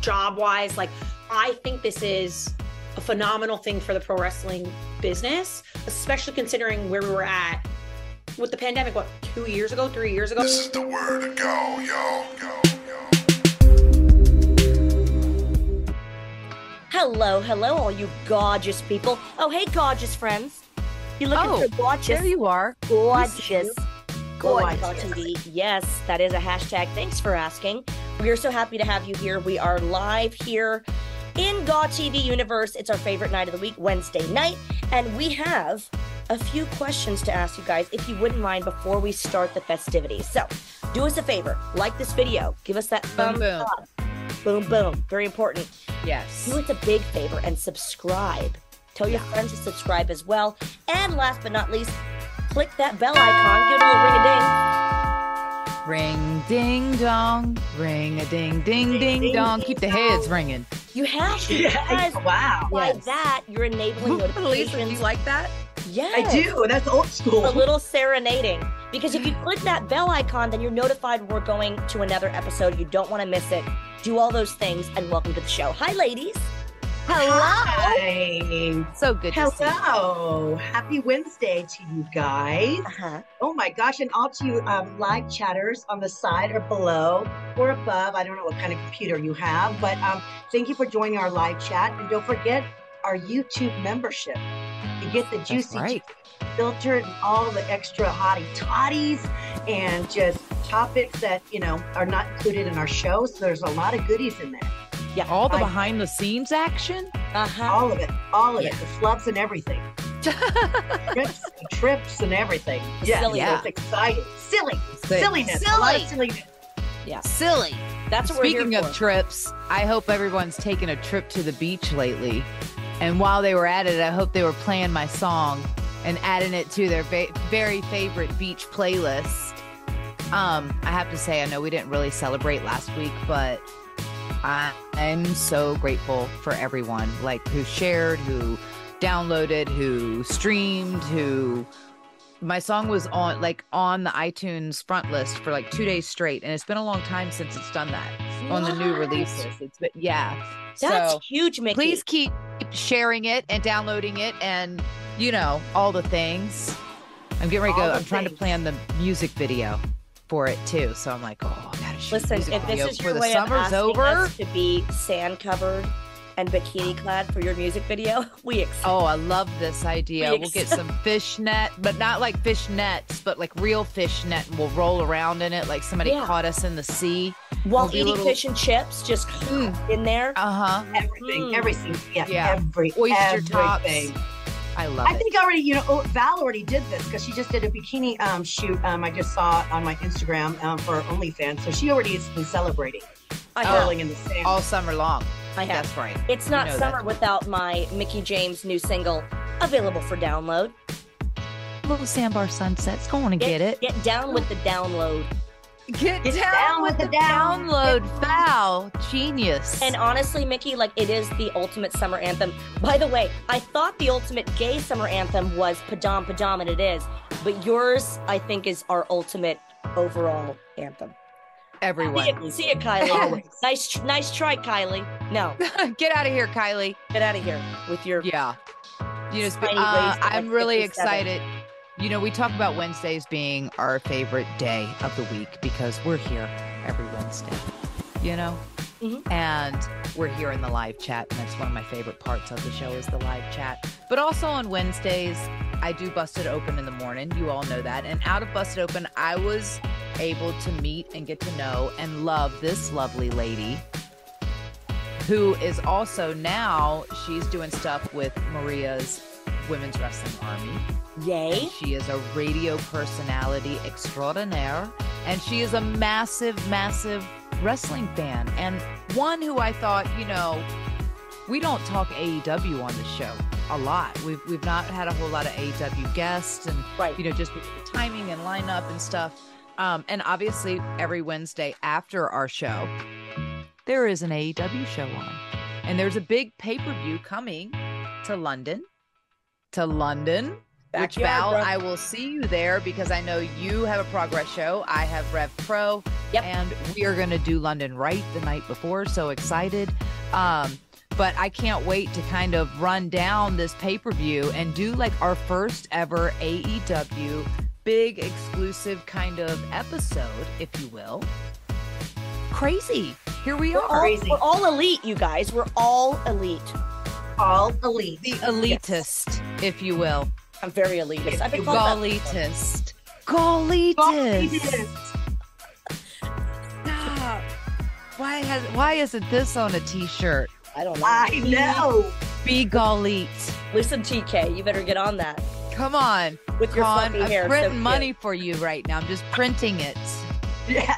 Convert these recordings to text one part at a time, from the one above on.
Job wise. Like, I think this is a phenomenal thing for the pro wrestling business, especially considering where we were at with the pandemic, what, two years ago, three years ago? This is the word to go, yo, yo, yo. Hello, hello, all you gorgeous people. Oh, hey, gorgeous friends. You looking Oh, for gorgeous? There you are. gorgeous. Gorgeous. Gorgeous. Yes, that is a hashtag. Thanks for asking. We are so happy to have you here. We are live here in Gaw TV Universe. It's our favorite night of the week, Wednesday night. And we have a few questions to ask you guys, if you wouldn't mind, before we start the festivities. So, do us a favor, like this video, give us that Boom, thumbs boom. up. Boom, boom. Very important. Yes. Do us a big favor and subscribe. Tell your friends to subscribe as well. And last but not least, click that bell icon. Give it a little ring a ding. Ring ding dong. Ring a ding ding ding, ding, dong. ding, Keep the heads ringing. You have to. Because wow. by Yes. that, you're enabling Lisa, do notifications. you like that? yes. I do. That's old school. A little serenading. Because if you click that bell icon, then you're notified we're going to another episode. You don't want to miss it. Do all those things and welcome to the show. Hi, ladies. Hi. So good to see. you. Hello. Happy Wednesday to you guys. Uh-huh. Oh my gosh, and all to you um, live chatters on the side or below or above. I don't know what kind of computer you have, but um, thank you for joining our live chat. And don't forget our YouTube membership. You get the juicy right. filtered and all the extra hottie toddies and just topics that, you know, are not included in our show. So there's a lot of goodies in there. All the I- behind the scenes action. Uh-huh. All of it. All of Yeah. it. The flubs and everything. trips, and trips and everything. Yeah, Silly. yeah. it's exciting. Silly. Silly. Silliness. A lot of Silly. silliness. Yeah. Silly. That's what we're Speaking here of for. trips, I hope everyone's taken a trip to the beach lately. And while they were at it, I hope they were playing my song and adding it to their va- very favorite beach playlist. Um, I have to say, I know we didn't really celebrate last week, but I- I'm so grateful for everyone, like who shared, who downloaded, who streamed, who my song was on like on the iTunes front list for like two days straight, and it's been a long time since it's done that on the new What? releases. It's been yeah. That's so huge, Mickie. please keep sharing it and downloading it, and you know all the things. I'm getting ready to go. I'm trying to plan the music video for it too. So I'm like, oh, I gotta shoot Listen, if this is for your the way of summer's asking over. us to be sand covered and bikini clad for your music video, we accept. Oh, I love this idea. We We'll get some fish net, but not like fish nets, but like real fish net, and we'll roll around in it like somebody Yeah. caught us in the sea. While we'll eating little- fish and chips, just Mm. in there. Uh huh. Everything. Mm. Everything. Yeah. Yeah. Every, Oyster tops. everything. I love I it. think already, you know, oh, Val already did this because she just did a bikini um, shoot. Um, I just saw on my Instagram um, for OnlyFans. So she already has been celebrating, I have. in the sand. All summer long. I have. That's right. It's not know summer that. without my Mickie James new single available for download. Little sandbar sunsets. Go on and get it. Get down with the download. Get, Get down with the down. download. Foul. Genius. And honestly, Mickie, like it is the ultimate summer anthem. By the way, I thought the ultimate gay summer anthem was Padam Padam, and it is. But yours, I think, is our ultimate overall anthem. everyone. See ya, see Kylie. Nice, nice try, Kylie. No, get out of here, Kylie. get out of here with your. Yeah. You know, uh, I'm really 57. excited. You know, we talk about Wednesdays being our favorite day of the week because we're here every Wednesday, you know? Mhm. And we're here in the live chat. And that's one of my favorite parts of the show is the live chat. But also on Wednesdays, I do Busted Open in the morning. You all know that. And out of Busted Open, I was able to meet and get to know and love this lovely lady who is also now she's doing stuff with Maria's Women's Wrestling Army. Yay. And she is a radio personality extraordinaire. And she is a massive, massive wrestling fan. And one who I thought, you know, we don't talk AEW on the show a lot. We've we've not had a whole lot of AEW guests and Right. you know, just the timing and lineup and stuff. Um, and obviously every Wednesday after our show, there is an AEW show on. And there's a big pay-per-view coming to London. To London. Which Val. I will see you there because I know you have a progress show. I have Rev Pro. Yep. And we are gonna do London right the night before. So excited. Um, but I can't wait to kind of run down this pay-per-view and do like our first ever AEW big exclusive kind of episode, if you will. Crazy. Here we We're are. all, Crazy. we're all elite, you guys. We're all elite. All elite. The elitist, if you will. I'm very elitist. I've been called that. Golitist. Golitist. Stop. Why has why isn't this on a t-shirt? I don't know. I know. Be Golit. Listen, TK, you better get on that Come on. with your Con, fluffy hair. I'm so printing cute. money for you right now. I'm just printing it. Yeah.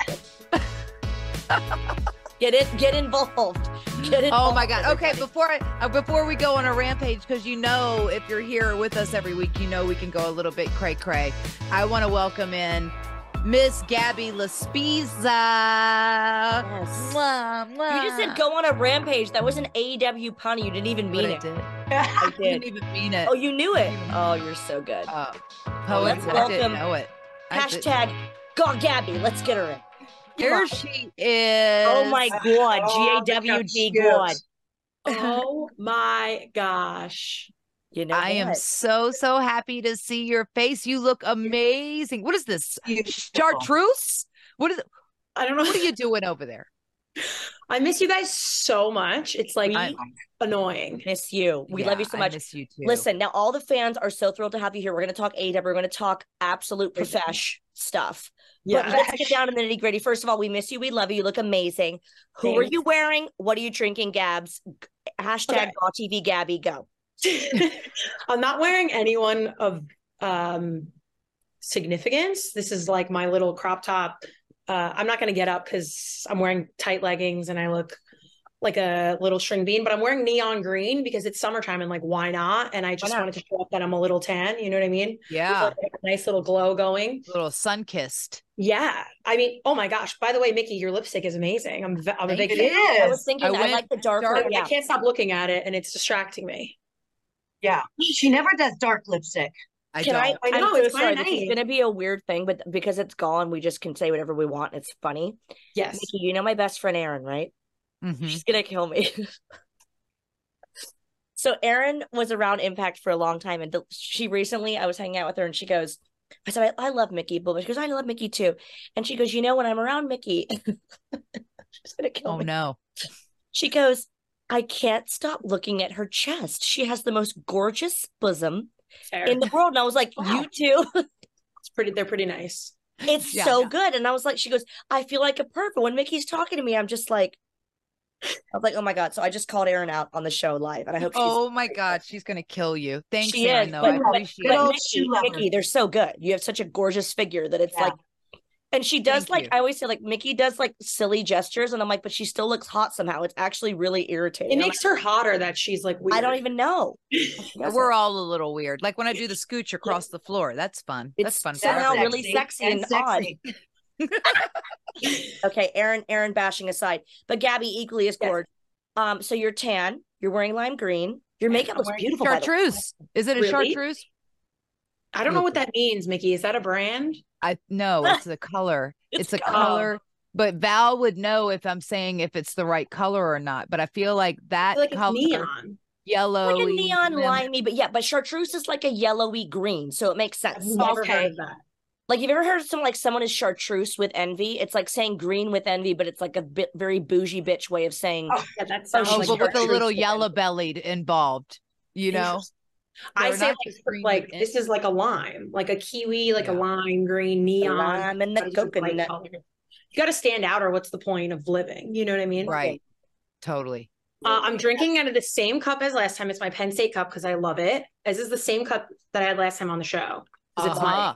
Get it. Get involved. Get involved. Oh my god. Okay, before I uh, before we go on a rampage, because you know if you're here with us every week, you know we can go a little bit cray cray. I want to welcome in Miss Gabby LaSpisa. Yes. Mwah, You just said go on a rampage. That was an AEW pun. You didn't even mean I it. did. I I didn't even mean it. Oh, you knew it. Oh, you're so good. Oh, Well, let's poetry. I didn't know it. I did- Hashtag God Gabby. Let's get her in. Here she is. Oh my God. Oh, GAWD. God. Oh my gosh. You know I am so so happy to see your face. You look amazing. What is this? Beautiful. Chartreuse? What is? I don't know. What are you doing over there? I miss you guys so much. It's like I- annoying. miss you. We love you Yeah, so I much. miss you too. Listen, now all the fans are so thrilled to have you here. We're going to talk AEW. We're going to talk absolute profesh stuff. But Yeah. let's get down to the nitty gritty. First of all, we miss you. We love you. You look amazing. Who are you wearing? What are you drinking, Gabs? Hashtag Okay. Raw TV Gabby go. I'm not wearing anyone of um significance. This is like my little crop top. Uh, I'm not going to get up because I'm wearing tight leggings and I look like a little string bean, but I'm wearing neon green because it's summertime and like, why not? And I just wanted to show up that I'm a little tan. You know what I mean? yeah, Like a nice little glow going. little sun kissed. Yeah. I mean, oh my gosh. By the way, Mickie, your lipstick is amazing. I'm, I'm a big It fan. I was thinking, I I, like the darker. dark- I can't stop looking at it and it's distracting me. Yeah. She never does dark lipstick. I Can don't. I? I know, I'm so it's sorry. kinda This is going to be a weird thing, but because it's gone, we just can say whatever we want. It's funny. Yes. Mickie, you know my best friend Erin, right? Mhm. She's gonna kill me. so Erin was around Impact for a long time, and th- she recently, I was hanging out with her, and she goes, "I said I, I love Mickie, but she goes, I love Mickie too," and she goes, "You know, when I'm around Mickie, she's gonna kill Oh me." no. She goes, "I can't stop looking at her chest. She has the most gorgeous bosom Fair. in the world." And I was like, Wow. "You too." it's pretty, they're pretty nice. It's Yeah. so good. And I was like, she goes, I feel like a perv. But when Mickie's talking to me, I'm just like, I was like, oh my God. So I just called Erin out on the show live. And I hope she's Oh my God, she's gonna kill you. Thanks, she Erin. is. Though But, I appreciate but it. Mickie. Mickie, they're so good. You have such a gorgeous figure that it's Yeah. like, and she does Thank like, you. I always say, like, Mickie does like silly gestures. And I'm like, but she still looks hot somehow. It's actually really irritating. It I'm makes her hotter that she's like weird. I don't even know. We're it. all a little weird. Like when I do the scooch across the floor. That's fun. That's fun. for somehow everybody. really sexy and sexy. Okay, Erin, Erin bashing aside, but Gabby equally is Yes. gorgeous. Um, so you're tan, you're wearing lime green. Your Yes, makeup looks beautiful. by the way. Chartreuse. Is it a Really? chartreuse? I don't know what that means, Mickie. Is that a brand? I no, it's a color. It's it's, a color. color. But Val would know if I'm saying if it's the right color or not. But I feel like that feel like it's color, neon. yellow, Like a neon limey, but yeah, but chartreuse is like a yellowy green, so it makes I've sense. never Okay. heard of that. Like, have ever heard of someone like someone is chartreuse with envy? It's like saying green with envy, but it's like a bit very bougie bitch way of saying. Oh, Yeah, that Oh, sounds Oh, like but with a little yellow bellied involved. You know, Interesting. I They're say like, like this is like a lime, like a kiwi, like a lime green neon. lime and the but it's just light coconut. color. You got to stand out, or what's the point of living? You know what I mean? right? Totally. Uh, I'm drinking out of the same cup as last time. It's my Penn State cup because I love it. This is the same cup that I had last time on the show. 'cause it's mine. Uh-huh.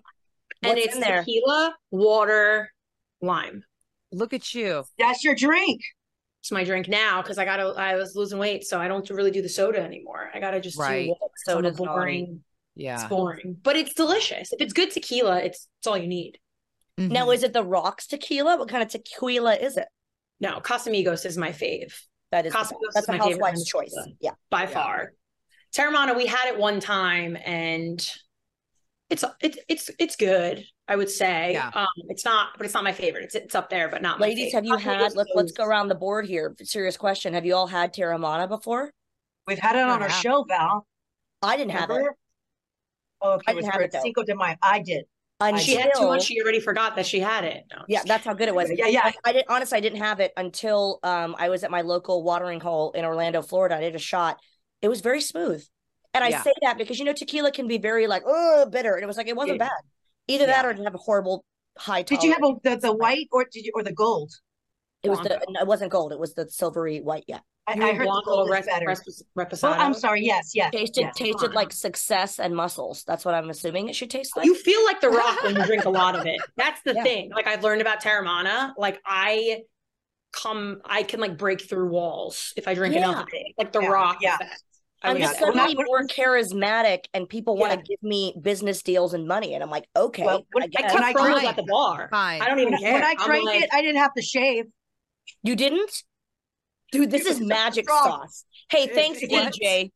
And What's it's there? tequila, water, lime. Look at you. That's your drink. It's my drink now because I got to I was losing weight, so I don't really do the soda anymore. I gotta just Right. do water. 'cause I'm a Soda's naughty. boring. It's boring, but it's delicious. If it's good tequila, it's it's all you need. Now, Mhm. is it the rocks tequila? What kind of tequila is it? No, Casamigos is my fave That is Casamigos that's is a my favorite housewife's choice. tequila. Yeah. by Yeah. far. Teremana, we had it one time, and it's it's it's it's good. I would say. Yeah. Um, it's not, but it's not my favorite. It's it's up there, but not. my favorite. Ladies, fave. have you had let, let's go around the board here. Serious question. Have you all had Teremana before? We've had it on our Yeah. show, Val. I didn't have it. Oh, okay. I didn't for have it, though. Cinco de Mayo. I did. Until, She had too much. She already forgot that she had it. No, yeah, that's how good it was. Yeah, yeah. I, I didn't honestly I didn't have it until um I was at my local watering hole in Orlando, Florida. I did a shot. It was very smooth. And I Yeah. say that because you know tequila can be very like oh bitter. And it was like it wasn't Yeah. bad. Either that or it didn't have a horrible high Did you have a, the, the white or did you or the gold? it was the Blanco. no, it wasn't gold, it was the silvery white, yeah. I, You I mean heard the gold is Res- better. Res- Oh, I'm sorry. Yes, yes. Tasted yes. tasted on. like success and muscles. That's what I'm assuming it should taste like. You feel like the rock when you drink a lot of it. That's the Yeah. thing. Like I've learned about Teremana. Like I come, I can like break through walls if I drink Yeah. enough of it. Like the Yeah, rock. yeah. Effect. I I'm yeah. just say. Well, more charismatic and people want to give me business deals and money. And I'm like, okay, Well, when- I I guess. cut I promos at the bar. Fine. I don't even When, care. when I I'm drank like, it, I didn't have to shave. You didn't? Dude, this is was so magic strong. sauce. Hey, It- thanks, it- DJ.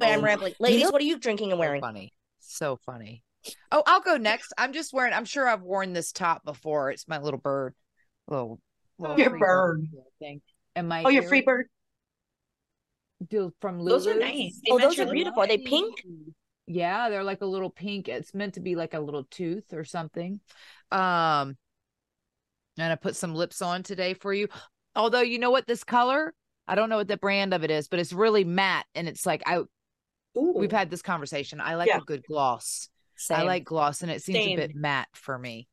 I'm oh, rambling. Ladies, know- what are you drinking and So wearing? funny. So funny. Oh, I'll go next. I'm just wearing, I'm sure I've worn this top before. It's my little bird. Little, little Your bird. thing. And my Oh, your ear- free bird. Do- from Those are nice. They Oh, those are beautiful. Are they pink? Yeah, they're like a little pink. It's meant to be like a little tooth or something. Um, and I put some lips on today for you. Although you know what, this color, I don't know what the brand of it is, but it's really matte, and it's like I Ooh. we've had this conversation. I like Yeah. a good gloss. Same. I like gloss, and it seems Same. a bit matte for me.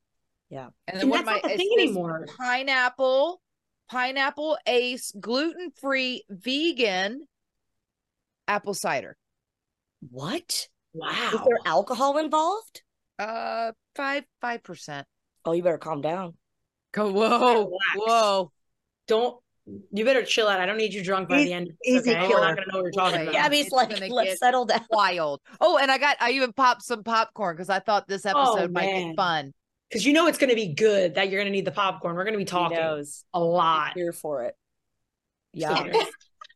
Yeah. and then And one of that's my not the thing anymore. Pineapple, pineapple ace, gluten free, vegan, apple cider. What? Wow. Is there alcohol involved? Uh, five five percent. Oh, you better calm down. Go whoa, whoa. Don't. You better chill out. I don't need you drunk by the end. easy okay? We're killer. not gonna know what you're talking about. Yeah, Gabby's it's like, let's settle down. wild. Oh, and I got I even popped some popcorn because I thought this episode might man. be fun. because you know it's gonna be good. That you're gonna need the popcorn. We're gonna be talking a lot. I'm Here for it. Yeah.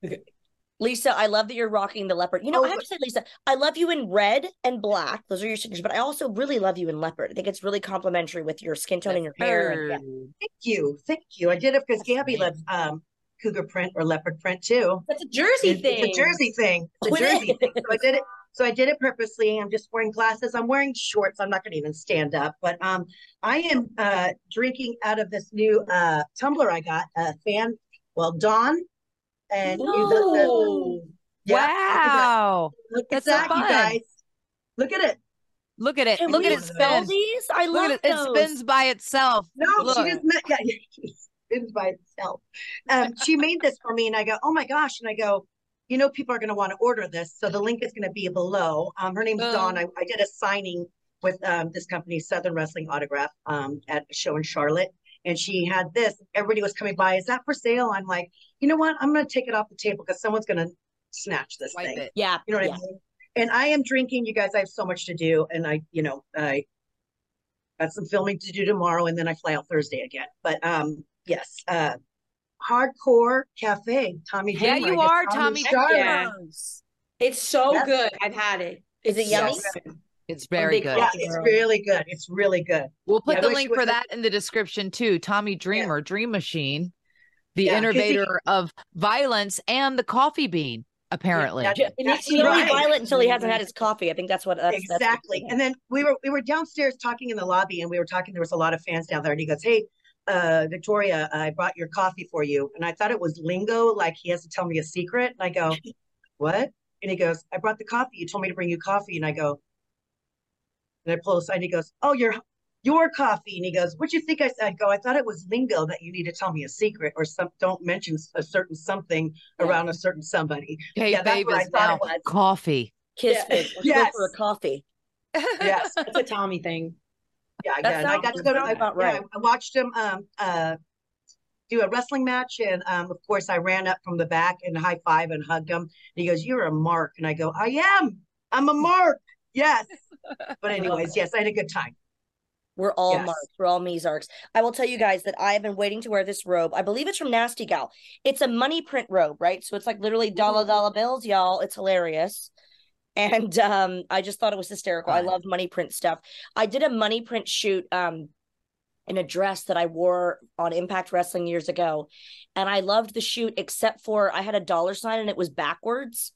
Lisa, I love that you're rocking the leopard. You know, I Oh, have to say, Lisa, I love you in red and black. Those are your signatures, but I also really love you in leopard. I think it's really complimentary with your skin tone and your hair. and- yeah. Thank you. Thank you. I did it because Gabby nice. loves um, cougar print or leopard print too. That's a Jersey It's, thing. it's a Jersey thing. It's a Jersey thing. So I did it. So I did it purposely. I'm just wearing glasses. I'm wearing shorts. I'm not going to even stand up. But um, I am uh, drinking out of this new uh, tumbler I got. A fan, well, Dawn, and you- the- the- No. yeah, wow. Look at That's so that, you guys. Look at it. Look at it. Hey, Look at it you spin. these? I Look love at it. It spins by itself. No, Look. she just met. Yeah, yeah, it spins by itself. Um, she made this for me, and I go, "Oh my gosh!" And I go, "You know, people are going to want to order this, so the link is going to be below." Um, her name's Oh. Dawn. I, I did a signing with um this company, Southern Wrestling Autograph, um, at a show in Charlotte, and she had this. Everybody was coming by. Is that for sale? I'm like, you know what? I'm going to take it off the table because someone's going to snatch this Wipe thing. it. Yeah. You know what yeah. I mean? And I am drinking, you guys. I have so much to do, and I, you know, I got some filming to do tomorrow, and then I fly out Thursday again. But um, yes, uh, Hardcore Cafe, Tommy. Yeah, Dreamer, you are Tommy Charlotte. Yeah. It's so Yes. good. I've had it. Is it yummy? so good. It's very big good. Yeah, it's really good. It's really good. We'll put Yeah, the link for was- that in the description too. Tommy Dreamer, Dream Machine, the Yeah, 'cause he- innovator of violence and the coffee bean, apparently. Yeah, It makes That's you really right. violent until he hasn't had his coffee. I think that's what that's that's exactly. thing. and then we were we were downstairs talking in the lobby, and we were talking. There was a lot of fans down there, and he goes, "Hey, uh, Victoria, I brought your coffee for you." And I thought it was lingo, like he has to tell me a secret. And I go, "What?" And he goes, "I brought the coffee. You told me to bring you coffee." And I go, and I pull aside. And he goes, "Oh, your your coffee. And he goes, What'd you think I said? I go, I thought it was lingo that you need to tell me a secret or some don't mention a certain something around a certain somebody. Hey, Yeah, that's what I thought it was. coffee. Kiss Yeah. me. Let's Yes. for a coffee. Yes. That's a Tommy thing. Yeah, That yeah. I got to go to I, about yeah, right. I watched him um uh do a wrestling match and um of course I ran up from the back and high five and hugged him. And he goes, You're a mark. And I go, I am. I'm a mark. Yes. But anyways, yes, I had a good time. We're all Yes. marks. We're all Mezarks. I will tell you guys that I have been waiting to wear this robe. I believe it's from Nasty Gal. It's a money print robe, right? So it's like literally dollar dollar bills, y'all. It's hilarious. And um, I just thought it was hysterical. I love money print stuff. I did a money print shoot um in a dress that I wore on Impact Wrestling years ago. And I loved the shoot, except for I had a dollar sign and it was backwards.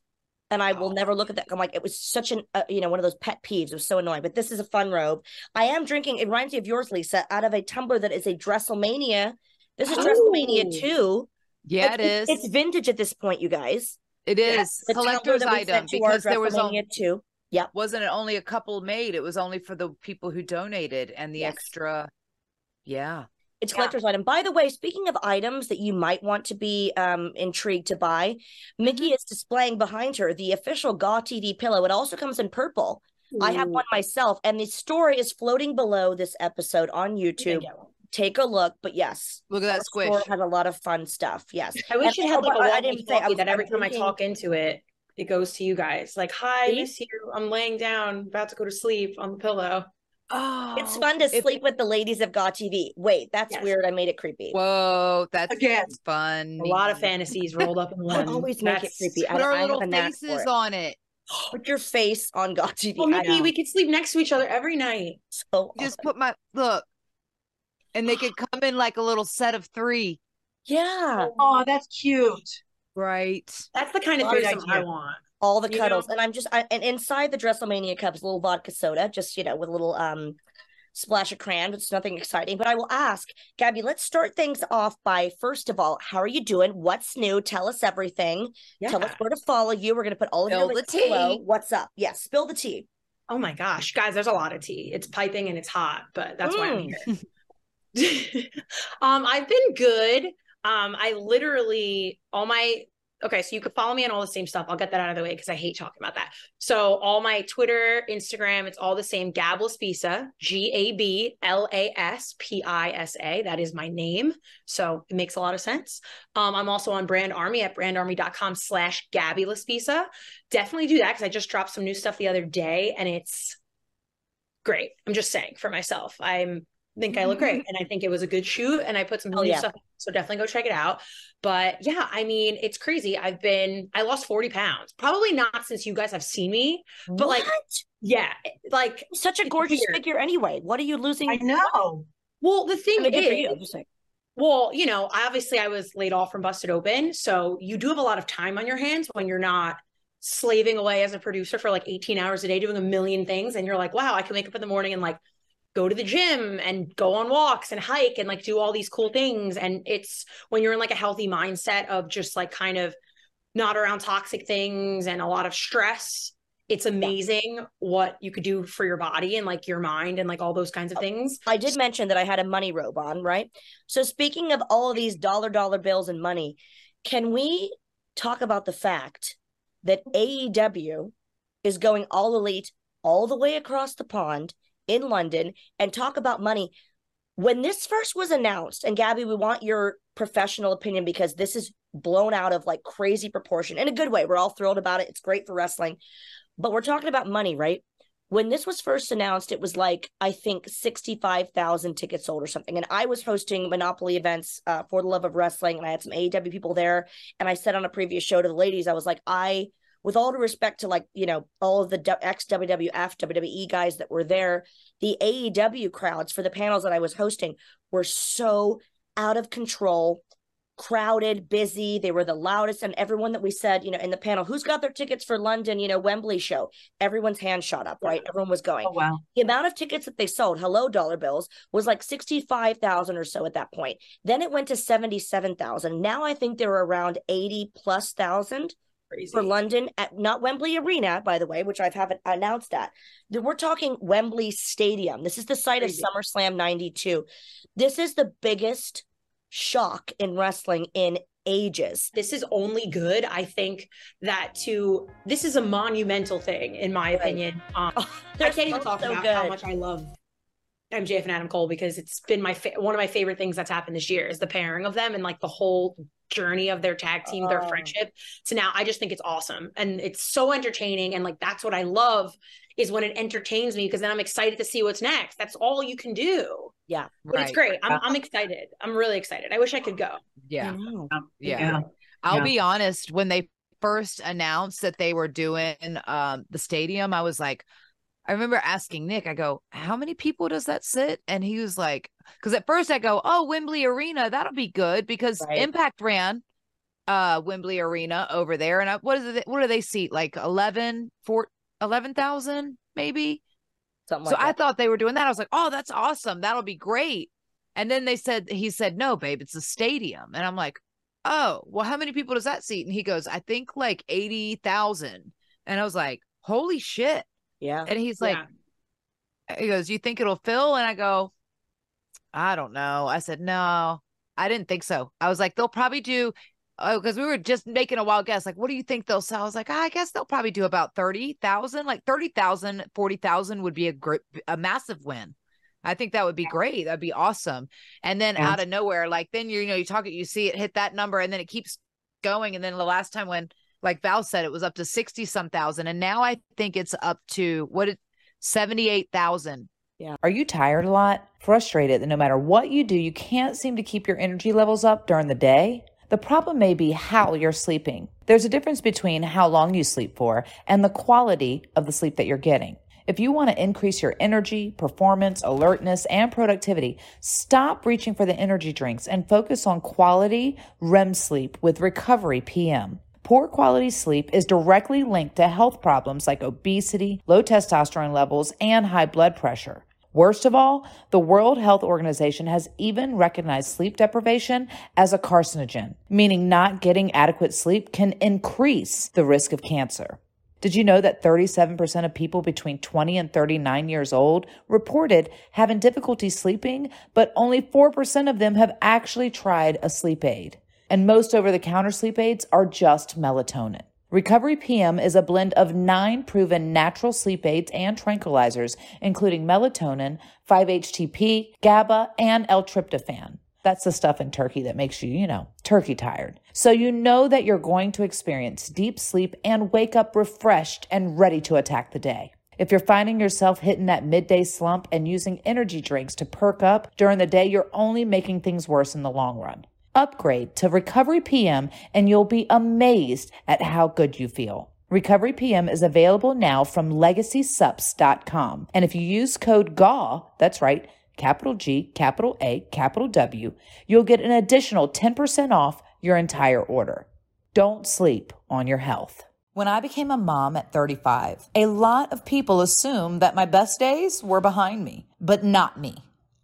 And I will Oh. never look at that. I'm like, it was such an, uh, you know, one of those pet peeves. It was so annoying. But this is a fun robe. I am drinking, it reminds me of yours, Lisa, out of a tumbler that is a Dresselmania. This is Dresselmania Ooh. 2. Yeah, it It's- It's vintage at this point, you guys. It is is The collector's item sent to our because there was only, Dresselmania 2. wasn't it only a couple made. It was only for the people who donated and the Yes. extra. Yeah. It's Yeah. collector's item. By the way, speaking of items that you might want to be um, intrigued to buy, Mickie Mm-hmm. is displaying behind her the official Gaw TV pillow. It also comes in purple. I have one myself, and the story is floating below this episode on YouTube. Take a look. But yes, Look at that squish. store has a lot of fun stuff. Yes, I wish And- it had like a walkie didn't say, I was- that every I'm time I talk into it, it goes to you guys. Like, hi, See? miss you. I'm laying down, about to go to sleep on the pillow. Oh, it's fun to if- sleep with the ladies of Gaw TV. Wait, that's Yes. weird. I made it creepy. Whoa, that's Again. fun. A lot of fantasies rolled up in one. always make it That's- creepy. I- Put our I little a faces it. on it. Put your face on Gaw TV. I Mickie, we could sleep next to each other every night. So Just put my look, and they could come in like a little set of three, yeah. Oh, that's cute. right? That's the kind of Good threesome I want. All the You cuddles know? and i'm just I, and inside the dresselmania cups a little vodka soda just you know with a little um splash of cran it's nothing exciting but i will ask gabby let's start things off by first of all how are you doing what's new tell us everything Yeah. tell us where to follow you we're going to put all of Spill your the links below tea. what's up yes spill the tea Oh my gosh, guys, there's a lot of tea. It's piping and it's hot, but that's why I'm Mm. here. um, I've been good. Um, I literally all my okay, so you could follow me on all the same stuff. I'll get that out of the way because I hate talking about that. So all my Twitter, Instagram, it's all the same. Gab Laspisa, G A B L A S P I S A. That is my name. So it makes a lot of sense. Um, I'm also on Brand Army at brandarmy.com slash Gabby Laspisa. Definitely do that because I just dropped some new stuff the other day and it's great. I'm just saying for myself. I'm think I look great and I think it was a good shoot and I put some Oh, yeah. stuff. So definitely go check it out. But yeah, I mean, it's crazy. I've been I lost 40 pounds. Probably not since you guys have seen me. But, like, Yeah. Like such a gorgeous weird. figure anyway what are you losing I know. well the I thing mean, is you, I'm just saying. Well, you know, obviously I was laid off from Busted Open. So you do have a lot of time on your hands when you're not slaving away as a producer for like 18 hours a day doing a million things. And you're like, wow, I can wake up in the morning and like go to the gym and go on walks and hike and like do all these cool things. And it's when you're in like a healthy mindset of just like kind of not around toxic things and a lot of stress. It's amazing what you could do for your body and like your mind and like all those kinds of oh, things. I did mention that I had a money robe on, right? So speaking of all of these dollar dollar bills and money, can we talk about the fact that AEW is going all elite all the way across the pond in London and talk about money? When this first was announced, and Gabby, we want your professional opinion because this is blown out of like crazy proportion in a good way. We're all thrilled about it. It's great for wrestling. But we're talking about money, right? when this was first announced, it was like I think sixty-five thousand tickets sold or something. And I was hosting Monopoly events uh, for the love of wrestling, and I had some AEW people there. And I said on a previous show to the ladies, I was like, I, with all due respect to like you know all of the ex WWF WWE guys that were there, the AEW crowds for the panels that I was hosting were so out of control crowded, busy. They were the loudest. And everyone that we said, you know, in the panel, who's got their tickets for London, you know, Wembley show? Everyone's hand shot up, right? Everyone was going. Oh wow. The amount of tickets that they sold, hello dollar bills, was like 65,000 or so at that point. Then it went to 77,000. Now I think they're around 80 plus thousand Crazy. for London at not Wembley Arena, by the way, which I've haven't announced that. We're talking Wembley Stadium. This is the site Crazy. of SummerSlam 92. This is the biggest shock in wrestling in ages. this is only good. I think that to this is a monumental thing, in my Right. opinion. Um, I They're can't even talk so about how much I love MJF and Adam Cole because it's been my fa- one of my favorite things that's happened this year is the pairing of them and like the whole journey of their tag team, their Oh. friendship. So now I just think it's awesome and it's so entertaining and like that's what I love is when it entertains me because then I'm excited to see what's next. That's all you can do. Yeah. But it's great. I'm I'm excited. I'm really excited. I wish I could go. Yeah. I. Yeah. Yeah. I'll Yeah. be honest, when they first announced that they were doing um the stadium, I was like, I remember asking Nick, I go, How many people does that sit? And he was like, because at first I go, Oh, Wembley Arena, that'll be good because Right. Impact ran uh Wembley Arena over there. And I, what is it? What do they seat? Like 11, 4, 11,000 maybe? Something so like I thought they were doing that. I was like, oh, that's awesome. That'll be great. And then they said, he said, no, babe, it's a stadium. And I'm like, oh, well, how many people does that seat? And he goes, I think like 80,000. And I was like, holy shit. Yeah. And he's like, Yeah. he goes, you think it'll fill? And I go, I don't know. I said, no, I didn't think so. I was like, they'll probably do. Oh, because we were just making a wild guess. Like, what do you think they'll sell? I was like, "Ah, I guess they'll probably do about 30,000. Like 30,000, 40,000 would be a great, a massive win. I think that would be great. That'd be awesome. And then Yeah. out of nowhere, like then you you know, you talk it, you see it hit that number and then it keeps going. And then the last time when, like Val said, it was up to 60 some thousand. And now I think it's up to what it 78,000. Are you tired a lot? Frustrated that no matter what you do, you can't seem to keep your energy levels up during the day? The problem may be how you're sleeping. There's a difference between how long you sleep for and the quality of the sleep that you're getting. If you want to increase your energy, performance, alertness, and productivity, stop reaching for the energy drinks and focus on quality REM sleep with Recovery PM. Poor quality sleep is directly linked to health problems like obesity, low testosterone levels, and high blood pressure. Worst of all, the World Health Organization has even recognized sleep deprivation as a carcinogen, meaning not getting adequate sleep can increase the risk of cancer. Did you know that 37% of people between 20 and 39 years old reported having difficulty sleeping, but only 4% of them have actually tried a sleep aid? And most over the counter sleep aids are just melatonin. Recovery PM is a blend of nine proven natural sleep aids and tranquilizers, including melatonin, 5-HTP, GABA, and L-tryptophan. That's the stuff in turkey that makes you, you know, turkey tired. So you know that you're going to experience deep sleep and wake up refreshed and ready to attack the day. If you're finding yourself hitting that midday slump and using energy drinks to perk up during the day, you're only making things worse in the long run. Upgrade to Recovery PM and you'll be amazed at how good you feel. Recovery PM is available now from legacysups.com. And if you use code GAW, that's right, capital G, capital A, capital W, you'll get an additional 10% off your entire order. Don't sleep on your health. When I became a mom at 35, a lot of people assumed that my best days were behind me, but not me.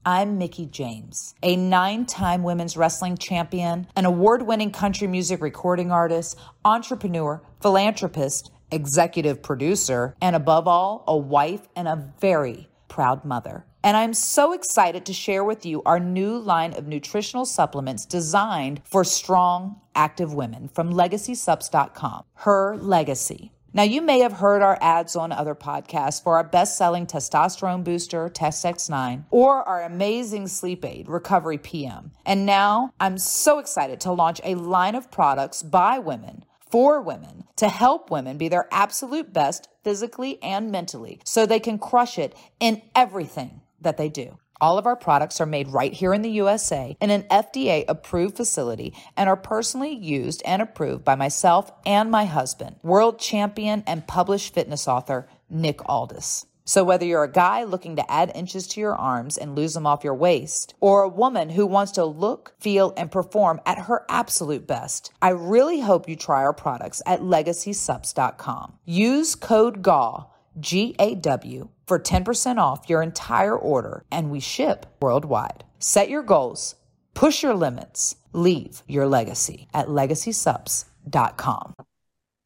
I'm Mickie James, a nine time women's wrestling champion, an award winning country music recording artist, entrepreneur, philanthropist, executive producer, and above all, a wife and a very proud mother. And I'm so excited to share with you our new line of nutritional supplements designed for strong, active women from legacysups.com. Her Legacy. Now, you may have heard our ads on other podcasts for our best selling testosterone booster, Test X9, or our amazing sleep aid, Recovery PM. And now I'm so excited to launch a line of products by women for women to help women be their absolute best physically and mentally so they can crush it in everything that they do. All of our products are made right here in the USA in an FDA approved facility and are personally used and approved by myself and my husband, world champion and published fitness author Nick Aldis. So, whether you're a guy looking to add inches to your arms and lose them off your waist, or a woman who wants to look, feel, and perform at her absolute best, I really hope you try our products at legacysups.com. Use code GAW, G A W, for 10% off your entire order, and we ship worldwide. Set your goals, push your limits, leave your legacy at legacysups.com.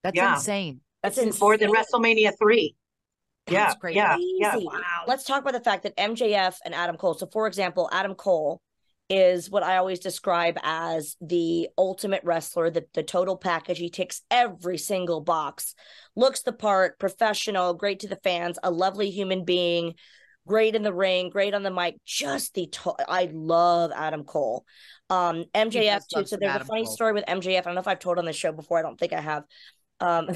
That's Yeah. insane. That's It's more than. WrestleMania three. Yeah, That's crazy. yeah, yeah. Wow. Let's talk about the fact that MJF and Adam Cole. So, for example, Adam Cole is what I always describe as the ultimate wrestler, the, the total package. He ticks every single box, looks the part, professional, great to the fans, a lovely human being, great in the ring, great on the mic. Just the to- I love Adam Cole. Um, MJF too. So there's a funny Cole. story with MJF. I don't know if I've told on the show before. I don't think I have. Um,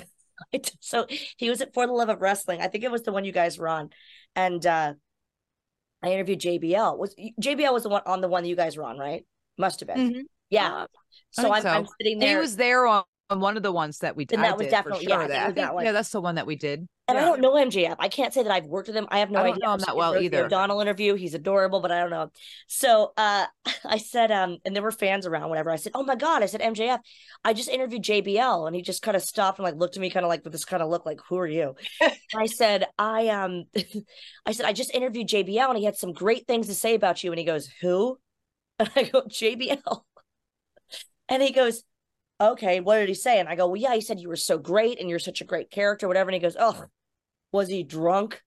so he was at For the Love of Wrestling. I think it was the one you guys were on, and uh, I interviewed JBL. Was JBL was the one on the one that you guys were on, right? Must have been. Mhm. Yeah. So I'm, so. I'm sitting there. He was there on, on one of the ones that we did. I that was definitely- yeah, sure. Think that. it I was that yeah, that's the one that we did. And I don't know MJF. I can't say that I've worked with him. I have no I don't idea. know him that well either. O'Donnell interview. He's adorable, but I don't know. So uh, I said, um, and there were fans around. Whatever. I said, oh my god. I said MJF. I just interviewed JBL, and he just kind of stopped and like looked at me, kind of like with this kind of look, like, who are you? I said, I um, I said I just interviewed JBL, and he had some great things to say about you. And he goes, who? And I go, JBL. And he goes, okay, what did he say? And I go, well, yeah, he said you were so great and you're such a great character, whatever. And he goes, oh, was he drunk?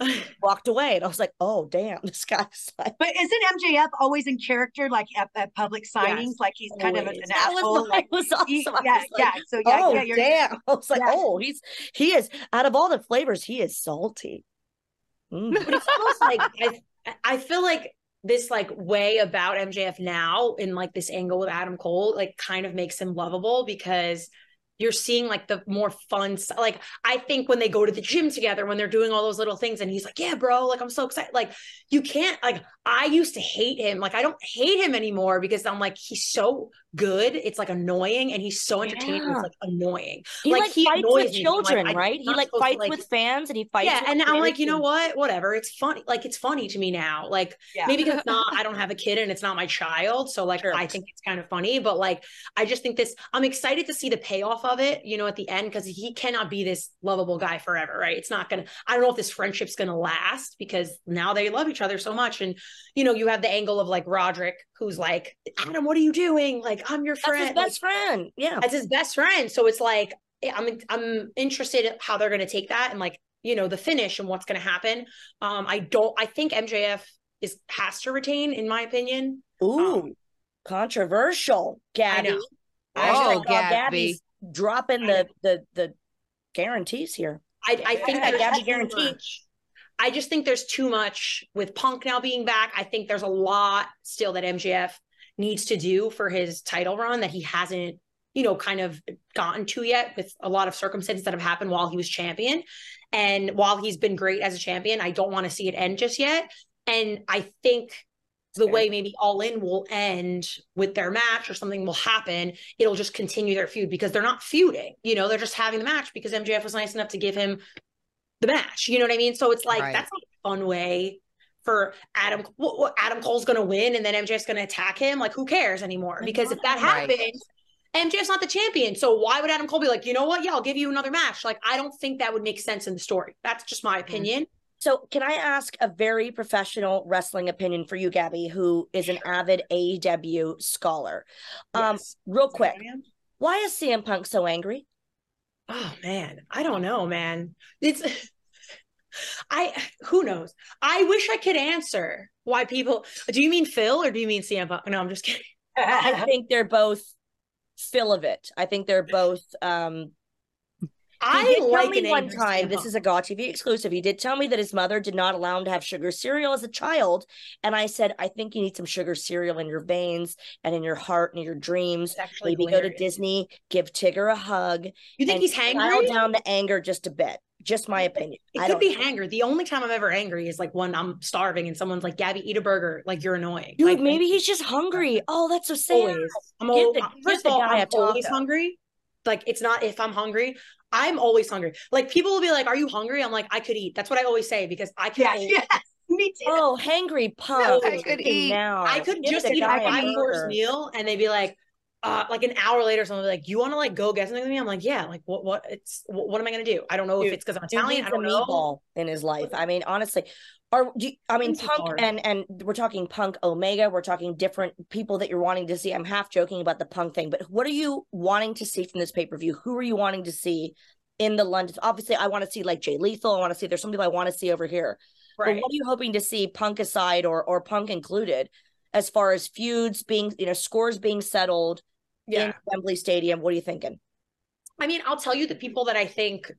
Walked away. And I was like, oh, damn, this guy's like, But isn't MJF always in character, like at, at public signings? Yes, like he's kind of an, always. that asshole. was, like, was awesome. he- yeah, was like, yeah. So yeah, oh, yeah, you're, damn. I was like, Yeah. oh, he's, he is, out of all the flavors, he is salty. Mm. But it's almost like I, I feel like this like way about MJF now in like this angle with Adam Cole like kind of makes him lovable because you're seeing like the more fun stuff. Like I think when they go to the gym together, when they're doing all those little things, and he's like, "Yeah, bro, like I'm so excited." Like you can't like I used to hate him. Like I don't hate him anymore because I'm like he's so good. It's like annoying, and he's so entertaining. Yeah. It's like annoying. He Like, like, he fights with me. I'm like, children, right? He like supposed to, fights like- with fans and he fights. yeah, and I'm like, you know what? Whatever. It's funny. Like it's funny to me now. Like yeah. maybe because it's not I don't have a kid and it's not my child. So like Sure. I think it's kind of funny. But like I just think this I'm excited to see the payoff of it, you know, at the end, because he cannot be this lovable guy forever, right? It's not gonna I don't know if this friendship's gonna last because now they love each other so much. And you know, you have the angle of like Roderick, who's like, Adam, what are you doing? Like, I'm your That's friend. his best friend. Yeah. as his best friend. So it's like eh, I'm I'm interested in how they're going to take that and like you know the finish and what's going to happen. Um, I don't. I think MJF is has to retain, in my opinion. Ooh, Um, controversial, Gabby. know. I Oh, just Gabby. Gabby's dropping the the the guarantees here. I I think Yeah, there's Gabby too guarantee. much. I just think there's too much with Punk now being back. I think there's a lot still that MJF needs to do for his title run that he hasn't, you know, kind of gotten to yet with a lot of circumstances that have happened while he was champion. And while he's been great as a champion, I don't want to see it end just yet. And I think the way maybe All In will end with their match or something will happen, it'll just continue their feud because they're not feuding. You know, they're just having the match because MJF was nice enough to give him the match. You know what I mean? So it's like Right. that's not a fun way for Adam. What, what Adam Cole's going to win and then MJF's going to attack him. Like who cares anymore? Because if that Right. happens, MJF's not the champion. So why would Adam Cole be like, you know what? Yeah, I'll give you another match. Like I don't think that would make sense in the story. That's just my opinion. So, can I ask a very professional wrestling opinion for you, Gabby, who is an avid AEW scholar? Um, Yes. real quick, what I am? why is CM Punk so angry? Oh man, I don't know, man. It's I who knows? I wish I could answer why people do you mean Phil or do you mean CM Punk? No, I'm just kidding. I think they're both fill of it. I think they're both um I did tell me one time. This is a GAW TV exclusive. He did tell me that his mother did not allow him to have sugar cereal as a child, and I said, I think you need some sugar cereal in your veins and in your heart and in your dreams. Maybe go to. Disney, give Tigger a hug, You think he's dial hangry? down the anger just a bit. Just my opinion. It I could be know. hanger. The only time I'm ever angry is like when I'm starving and someone's like, Gabby, eat a burger. Like you're annoying. Dude, like, maybe he's just hungry. Oh, that's so sad. always. I'm Give al- the- first of all, guy a I'm always hungry. Like it's not if I'm hungry. I'm always hungry. Like people will be like, "Are you hungry?" I'm like, "I could eat." That's what I always say because I could. yes, always- yes, me too. Oh, hangry punk. I could eat. Now. I could Give just eat a guy five course meal and they'd be like, uh, like an hour later, someone be like, "You want to like go get something with me?" I'm like, "Yeah." Like, what? What? It's what, what am I gonna do? I don't know Dude, if it's because I'm Italian. I don't know. in his life. I mean, honestly. Are do you- I mean is Punk hard. and and we're talking Punk Omega. We're talking different people that you're wanting to see. I'm half joking about the Punk thing, but what are you wanting to see from this pay per view? Who are you wanting to see in the London? Obviously, I want to see like Jay Lethal. I want to see. There's some people I want to see over here. But Right. what are you hoping to see, Punk aside or or Punk included, as far as feuds being, you know, scores being settled Yeah. in Wembley Stadium? What are you thinking? I mean, I'll tell you the people that I think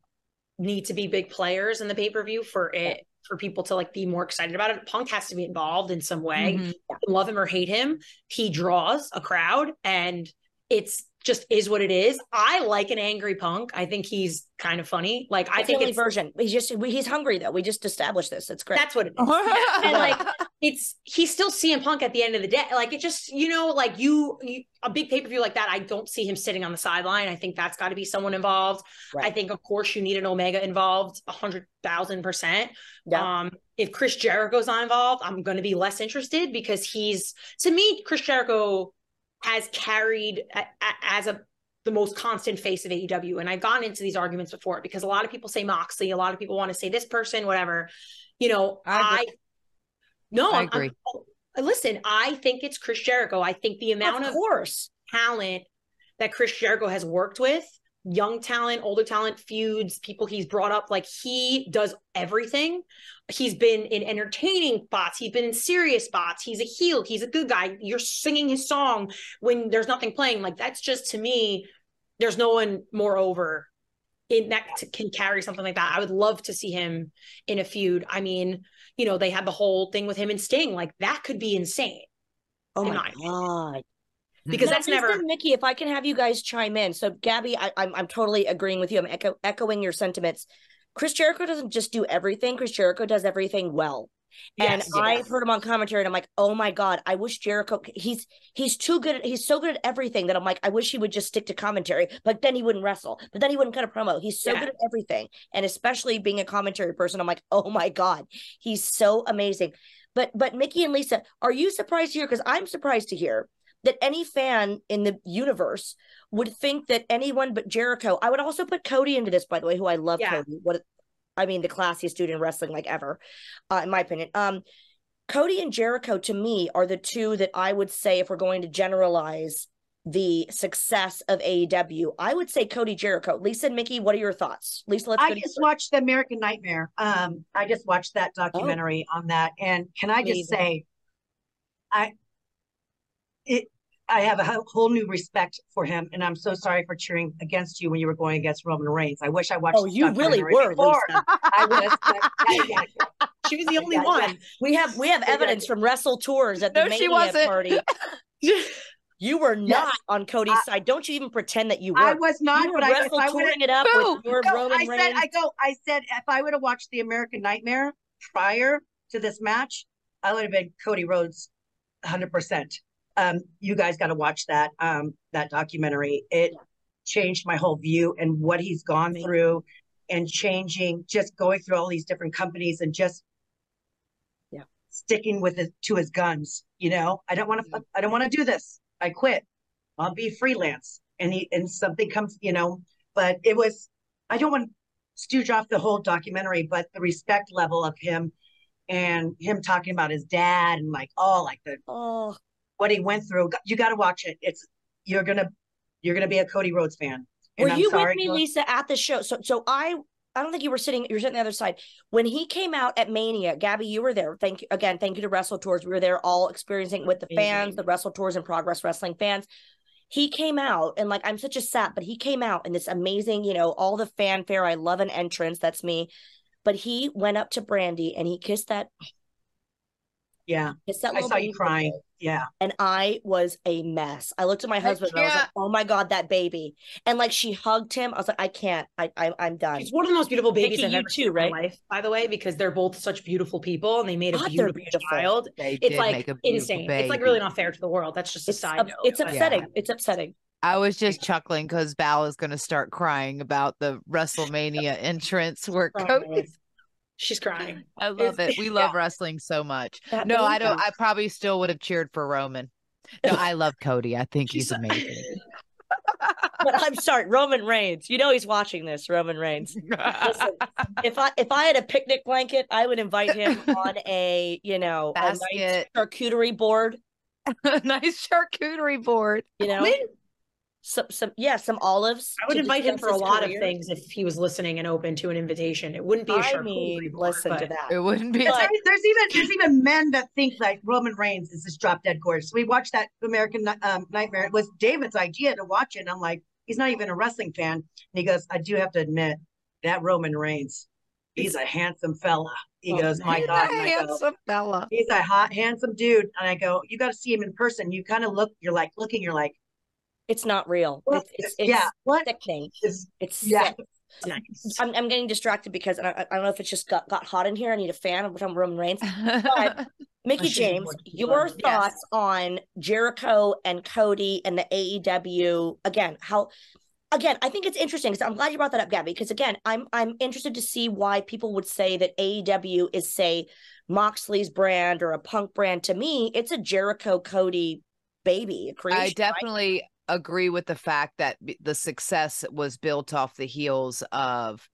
need to be big players in the pay per view for it for people to like be more excited about it. Punk has to be involved in some way. Mhm. Love him or hate him, he draws a crowd, and it's just is what it is. I like an angry Punk. I think he's kind of funny. Like I think it's version. He's just we, he's hungry though. We just established this. It's great. that's what it is. Yeah. and like it's he's still CM Punk at the end of the day. Like it just you know like you, you a big pay per view like that. I don't see him sitting on the sideline. I think that's got to be someone involved. I think of course you need an Omega involved, a hundred thousand percent. Yeah. Um, if Chris Jericho's not involved, I'm going to be less interested because he's to me Chris Jericho has carried a, a- as a the most constant face of AEW. And I've gone into these arguments before because a lot of people say Moxley, a lot of people want to say this person, whatever. You know, I I. no, I I'm- I'm- agree. listen, I think it's Chris Jericho. I think the amount of of course. talent that Chris Jericho has worked with, young talent, older talent, feuds, people he's brought up, like he does everything. He's been in entertaining spots, he's been in serious spots, he's a heel, he's a good guy. You're singing his song when there's nothing playing. Like that's just to me, there's no one more over in that can carry something like that. I would love to see him in a feud. I mean, you know, they had the whole thing with him and Sting. Like that could be insane Oh in my my god. Hmm. because Now, that's never Mickie. If I can have you guys chime in. So, Gabby, I, I'm I'm totally agreeing with you. I'm echo, echoing your sentiments. Chris Jericho doesn't just do everything. Chris Jericho does everything well. And Yes, I've heard him on commentary, and I'm like, oh my god, I wish Jericho. He's he's too good. At, he's so good at everything that I'm like, I wish he would just stick to commentary. But then he wouldn't wrestle. But then he wouldn't cut a promo. He's so Yeah. good at everything, and especially being a commentary person, I'm like, oh my god, he's so amazing. But but Mickie and Lisa, are you surprised to hear? Because I'm surprised to hear that any fan in the universe would think that anyone but Jericho. I would also put Cody into this, by the way, who I love. Yeah. Cody, what I mean, the classiest dude in wrestling, like ever, uh, in my opinion. Um, Cody and Jericho to me are the two that I would say if we're going to generalize the success of AEW, I would say Cody Jericho. Lisa and Mickie, what are your thoughts? Lisa, let's go I just watched the American Nightmare. Um, I just watched that documentary on that, and can I just Amazing. say, I it I have a whole new respect for him, and I'm so sorry for cheering against you when you were going against Roman Reigns. I wish I watched. Oh, the you really were, before. I was. but- yeah, yeah, yeah. she was the only Yeah, one. We have we have evidence from Wrestle Tours at the No, she wasn't. party. You were not on Cody's I- side. Don't you even pretend that you were. I was not, you were but I, if wrestle I would touring it up Boo! with your No, Roman I said, Reigns. I go, I said, if I would have watched the American Nightmare prior to this match, I would have been Cody Rhodes 100%. Um, you guys got to watch that, um, that documentary. It changed my whole view and what he's gone through and changing, just going through all these different companies and just Yeah. sticking with it to his guns. You know, I don't want to, I don't want to do this. I quit. I'll be freelance. And he, and something comes, you know, but it was, I don't want to stooge off the whole documentary, but the respect level of him and him talking about his dad and like, oh, like the, oh, what he went through. You got to watch it. It's, you're going to, you're to be a Cody Rhodes fan. And were I'm you sorry, with me. Lisa, at the show? So, so I, I don't think you were sitting. You were sitting the other side when he came out at Mania. Gabby, you were there. Thank you again. Thank you to Wrestle Tours. We were there, all experiencing with the fans, the Wrestle Tours and Progress Wrestling fans. He came out and like I'm such a sap, but he came out in this amazing, you know, all the fanfare. I love an entrance. That's me. But he went up to Brandi and he kissed that. Yeah. Kissed that I saw you crying. Yeah. and I was a mess. I looked at my husband and I was like, "Oh my god, that baby!" And like she hugged him. I was like, "I can't. I, I I'm done." She's one of the most beautiful babies Nikki, I've ever too, seen in my right? life, by the way, because they're both such beautiful people and they made a God, they're beautiful, beautiful. child. They It's like make a beautiful insane. It's like really not fair to the world. That's just a It's side up- note. it's but- upsetting. It's upsetting. I was just chuckling because Val is going to start crying about the WrestleMania entrance where Cody. She's crying. I love it. We love wrestling so much. That No, I don't. I probably still would have cheered for Roman. No, I love Cody. I think he's amazing. but I'm sorry, Roman Reigns. You know he's watching this, Roman Reigns. Listen, if I if I had a picnic blanket, I would invite him on a you know a nice Basket. charcuterie board. nice charcuterie board. You know, mean, some some yeah, some olives. I would invite him for a lot career. of things if he was listening and open to an invitation. It wouldn't be a I charcuterie mean, board, listen to that. It wouldn't be. But- There's, there's even there's even men that think like Roman Reigns is this drop dead gorgeous. We watched that American um, Nightmare. It was David's idea to watch it. And I'm like, he's not even a wrestling fan. And he goes, I do have to admit that Roman Reigns, he's a handsome fella. He Oh, goes, my man. God. And I go, handsome fella. he's a hot, handsome dude. And I go, you got to see him in person. You kind of look, you're like looking, you're like, It's not real. what? It's, it's, it's yeah, what sickening. is? It's Yeah. sick. Nice. I'm, I'm getting distracted because I, I don't know if it's just got, got hot in here. I need a fan from Roman Reigns. Mickie I should James, your one. Yes. thoughts on Jericho and Cody and the AEW again? How again? I think it's interesting because I'm glad you brought that up, Gabby. Because again, I'm I'm interested to see why people would say that AEW is say Moxley's brand or a Punk brand. To me, it's a Jericho Cody baby. Creation, I right? Agree with the fact that the success was built off the heels of,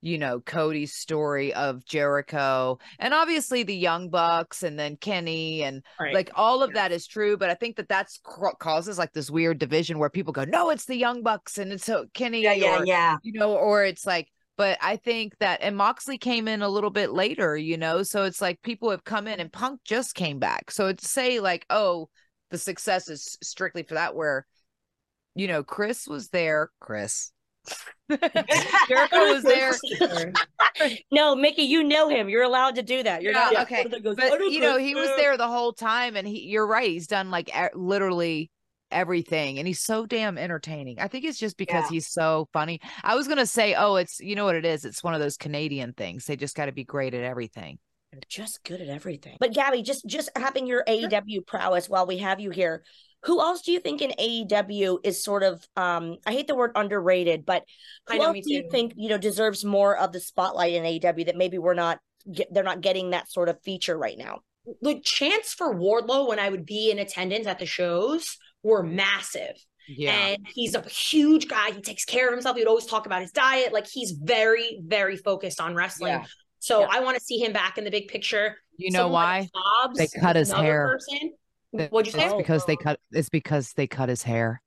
you know, Cody's story of Jericho and obviously the Young Bucks and then Kenny and Right. like all of that is true. But I think that that's causes like this weird division where people go, no, it's the Young Bucks and it's so Kenny. Yeah, yeah, or, yeah. you know, or it's like, but I think that, and Moxley came in a little bit later, you know, so it's like people have come in and Punk just came back. So to say like, oh, the success is strictly for that, where, you know, Chris was there, Chris. Jericho was there. no, Mickie, you know him. You're allowed to do that. You're Yeah, not okay, goes, But you know, he was there the whole time, and he, you're right, he's done like e- literally everything, and he's so damn entertaining. I think it's just because Yeah. he's so funny. I was gonna say, oh, it's you know what it is. It's one of those Canadian things. They just got to be great at everything. They're just good at everything. But Gabby, just just having your AEW prowess while we have you here, who else do you think in AEW is sort of um I hate the word underrated, but I who know, else me do you think you know deserves more of the spotlight in AEW that maybe we're not get, they're not getting that sort of feature right now? the chance for Wardlow when I would be in attendance at the shows were massive. Yeah, And he's a huge guy. He takes care of himself. He would always talk about his diet. Like he's very, very focused on wrestling. Yeah. So Yeah. I want to see him back in the big picture. you know Someone why? like Hobbs They cut his hair. Person. Th- What'd you say? It's because they cut. It's because they cut his hair.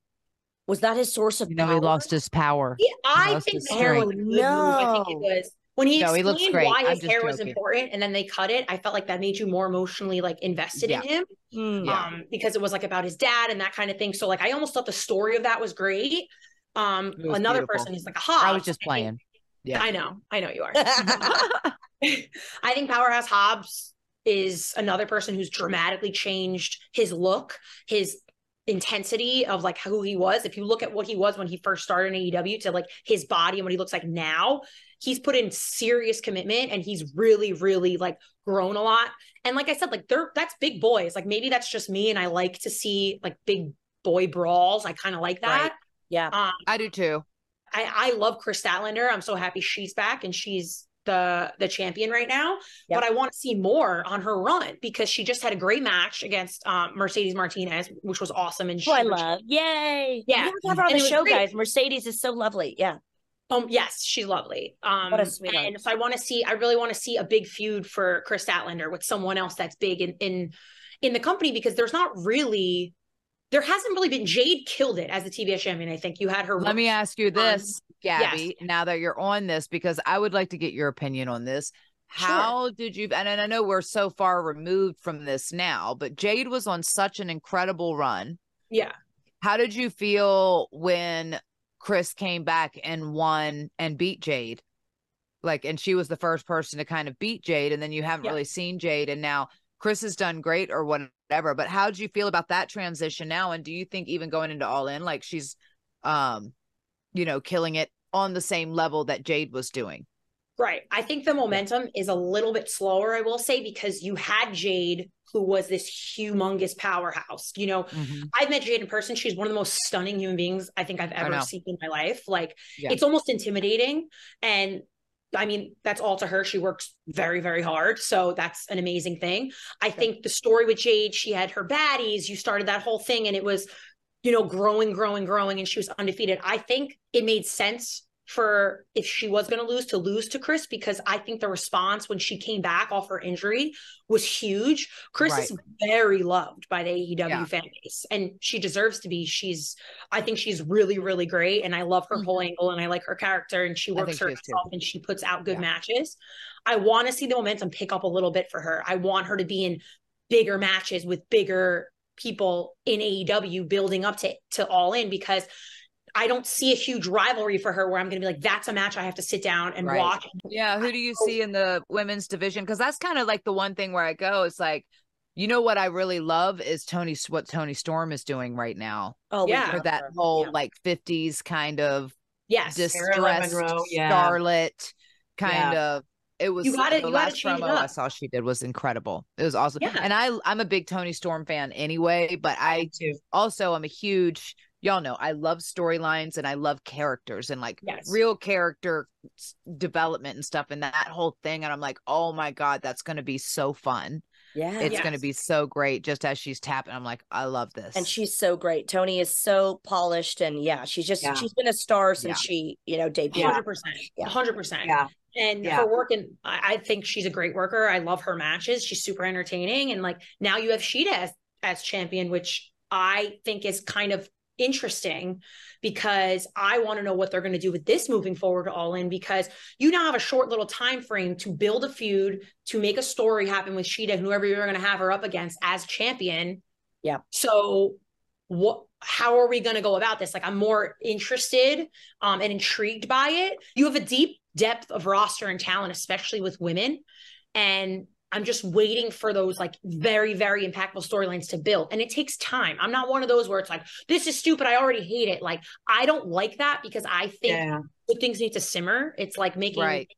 Was that his source of You know, he lost his power. Yeah, I lost think the hair was a strength. good move. I think it was when he No, he explained looks great. why I'm his just hair was important, and then they cut it. I felt like that made you more emotionally like invested Yeah. in him, Hmm. Yeah. um, because it was like about his dad and that kind of thing. So like, I almost thought the story of that was great. Um, was another beautiful. person is like a Hobbs. I was just I think- playing. Yeah. I know, I know you are. I think Powerhouse Hobbs is another person who's dramatically changed his look, his intensity of like who he was. If you look at what he was when he first started in AEW to like his body and what he looks like now, he's put in serious commitment and he's really, really like grown a lot. And like I said, like they're that's big boys. Like maybe that's just me and I like to see like big boy brawls. I kind of like that. Right. Yeah. Um, I do too. I, I love Kris Statlander. I'm so happy she's back and she's the the champion right now. Yep. But I want to see more on her run because she just had a great match against um, Mercedes Martinez, which was awesome. And she, Who I love. Yay. Yeah. Have her on the show, great. guys. Mercedes is so lovely. Yeah. Um, yes, she's lovely. Um, What a sweetheart. and so I want to see. I really want to see a big feud for Kris Statlander with someone else that's big in in in the company because there's not really. There hasn't really been Jade killed it as the TBS champion. I think you had her. Let me ask you um, this, yes. Gabby, now that you're on this, because I would like to get your opinion on this. Sure. How did you, and I know we're so far removed from this now, but Jade was on such an incredible run. Yeah. How did you feel when Kris came back and won and beat Jade? Like, and she was the first person to kind of beat Jade, and then you haven't Yeah. really seen Jade, and now Kris has done great or whatever. But how do you feel about that transition now? And do you think even going into All In, like she's, um, you know, killing it on the same level that Jade was doing? Right. I think the momentum is a little bit slower, I will say, because you had Jade, who was this humongous powerhouse. You know, I've met Jade in person. She's one of the most stunning human beings I think I've ever seen in my life. Like, Yeah. it's almost intimidating. And I mean, that's all to her. She works very, very hard. So that's an amazing thing. I think the story with Jade, she had her baddies. You started that whole thing, and it was you know, growing, growing, growing, and she was undefeated. I think it made sense for if she was going to lose to lose to Kris because I think the response when she came back off her injury was huge. Kris Right. is very loved by the AEW Yeah. fan base and she deserves to be. She's I think she's really really great and I love her whole angle and I like her character and she Mm-hmm. Works think her she is too. ass off and she puts out good Yeah. matches. I want to see the momentum pick up a little bit for her. I want her to be in bigger matches with bigger people in AEW building up to to all in because I don't see a huge rivalry for her where I'm going to be like, that's a match I have to sit down and Right. watch. Yeah, who do you see in the women's division? Because that's kind of like the one thing where I go. It's like, you know what I really love is Toni what Toni Storm is doing right now Oh, Yeah. for that whole Yeah. like '50s kind of Yes. Distressed Monroe, yeah. Starlet kind Yeah. of. It was You gotta- the you gotta last change it promo I saw she did was incredible. It was awesome, Yeah. and I I'm a big Toni Storm fan anyway. But I too. also I'm a huge y'all know I love storylines and I love characters and like Yes. real character development and stuff and that whole thing and I'm like oh my god that's going to be so fun Yeah. it's going to be so great just as she's tapping I'm like I love this and she's so great. Toni is so polished, and yeah, she's just Yeah. she's been a star since Yeah. she you know debuted. 100%. Yeah. 100%. Yeah. And Yeah. her work, and I, I think she's a great worker. I love her matches. She's super entertaining. And like now you have Shida as, as champion, which I think is kind of interesting because I want to know what they're going to do with this moving forward all in because you now have a short little time frame to build a feud, to make a story happen with Shida, whoever you're going to have her up against as champion. Yeah. So what how are we going to go about this like i'm more interested um and intrigued by it you have a deep depth of roster and talent especially with women and i'm just waiting for those like very very impactful storylines to build and it takes time i'm not one of those where it's like this is stupid i already hate it like i don't like that because i think Yeah. good things need to simmer it's like making Right.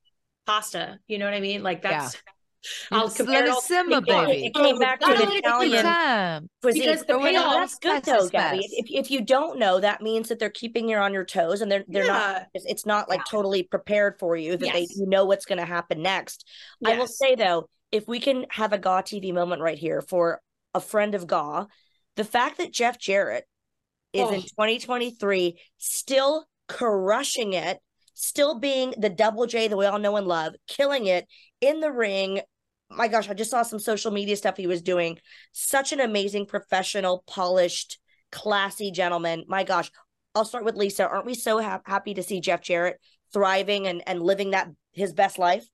pasta you know what i mean like Yeah. that's i'll Just compare let it it all- simmer, Yeah, baby. It came back to the Italian time cuisine. Because the payoff- that's good though, is Gabby. If, if you don't know, that means that they're keeping you on your toes, and they're they're not. Yeah. It's, it's not like totally prepared for you that they you know what's going to happen next. I will say though, if we can have a Gaw TV moment right here for a friend of Gaw, the fact that Jeff Jarrett is in Oh. 2023 still crushing it, still being the double J that we all know and love, killing it in the ring. My gosh, I just saw some social media stuff he was doing. Such an amazing, professional, polished, classy gentleman. My gosh, I'll start with Lisa. Aren't we so hap happy to see Jeff Jarrett thriving and, and living that his best life?